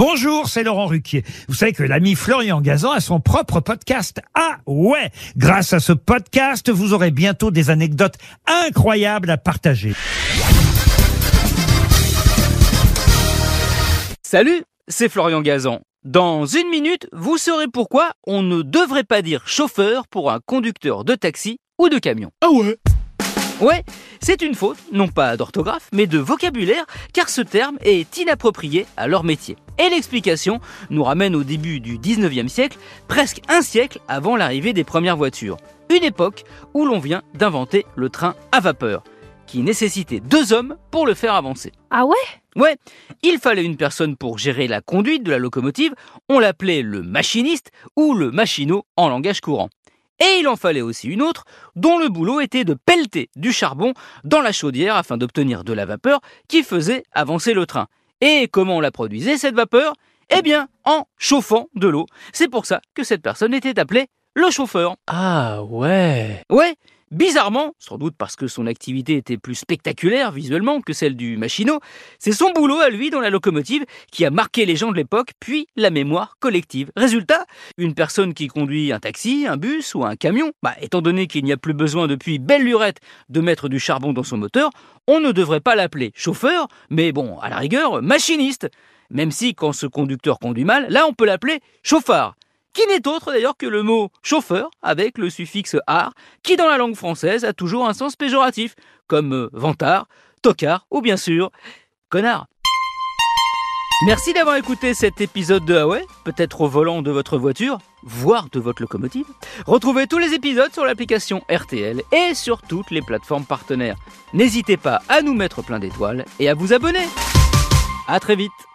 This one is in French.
Bonjour, c'est Laurent Ruquier. Vous savez que l'ami Florian Gazan a son propre podcast. Ah ouais Grâce à ce podcast, vous aurez bientôt des anecdotes incroyables à partager. Salut, c'est Florian Gazan. Dans une minute, vous saurez pourquoi on ne devrait pas dire chauffeur pour un conducteur de taxi ou de camion. Ah ouais Ouais, c'est une faute, non pas d'orthographe, mais de vocabulaire, car ce terme est inapproprié à leur métier. Et l'explication nous ramène au début du 19e siècle, presque un siècle avant l'arrivée des premières voitures. Une époque où l'on vient d'inventer le train à vapeur, qui nécessitait deux hommes pour le faire avancer. Ah ouais? Ouais, il fallait une personne pour gérer la conduite de la locomotive, on l'appelait le machiniste ou le machinot en langage courant. Et il en fallait aussi une autre, dont le boulot était de pelleter du charbon dans la chaudière afin d'obtenir de la vapeur qui faisait avancer le train. Et comment on la produisait, cette vapeur? Eh bien, en chauffant de l'eau. C'est pour ça que cette personne était appelée le chauffeur. Ah ouais Ouais, bizarrement, sans doute parce que son activité était plus spectaculaire visuellement que celle du machinot, c'est son boulot à lui dans la locomotive qui a marqué les gens de l'époque, puis la mémoire collective. Résultat, une personne qui conduit un taxi, un bus ou un camion, bah, étant donné qu'il n'y a plus besoin depuis belle lurette de mettre du charbon dans son moteur, on ne devrait pas l'appeler chauffeur, mais bon, à la rigueur, machiniste. Même si quand ce conducteur conduit mal, là on peut l'appeler chauffard qui n'est autre d'ailleurs que le mot chauffeur avec le suffixe ar, qui dans la langue française a toujours un sens péjoratif, comme euh, vantard, tocard ou bien sûr connard. Merci d'avoir écouté cet épisode de Huawei, peut-être au volant de votre voiture, voire de votre locomotive. Retrouvez tous les épisodes sur l'application RTL et sur toutes les plateformes partenaires. N'hésitez pas à nous mettre plein d'étoiles et à vous abonner. À très vite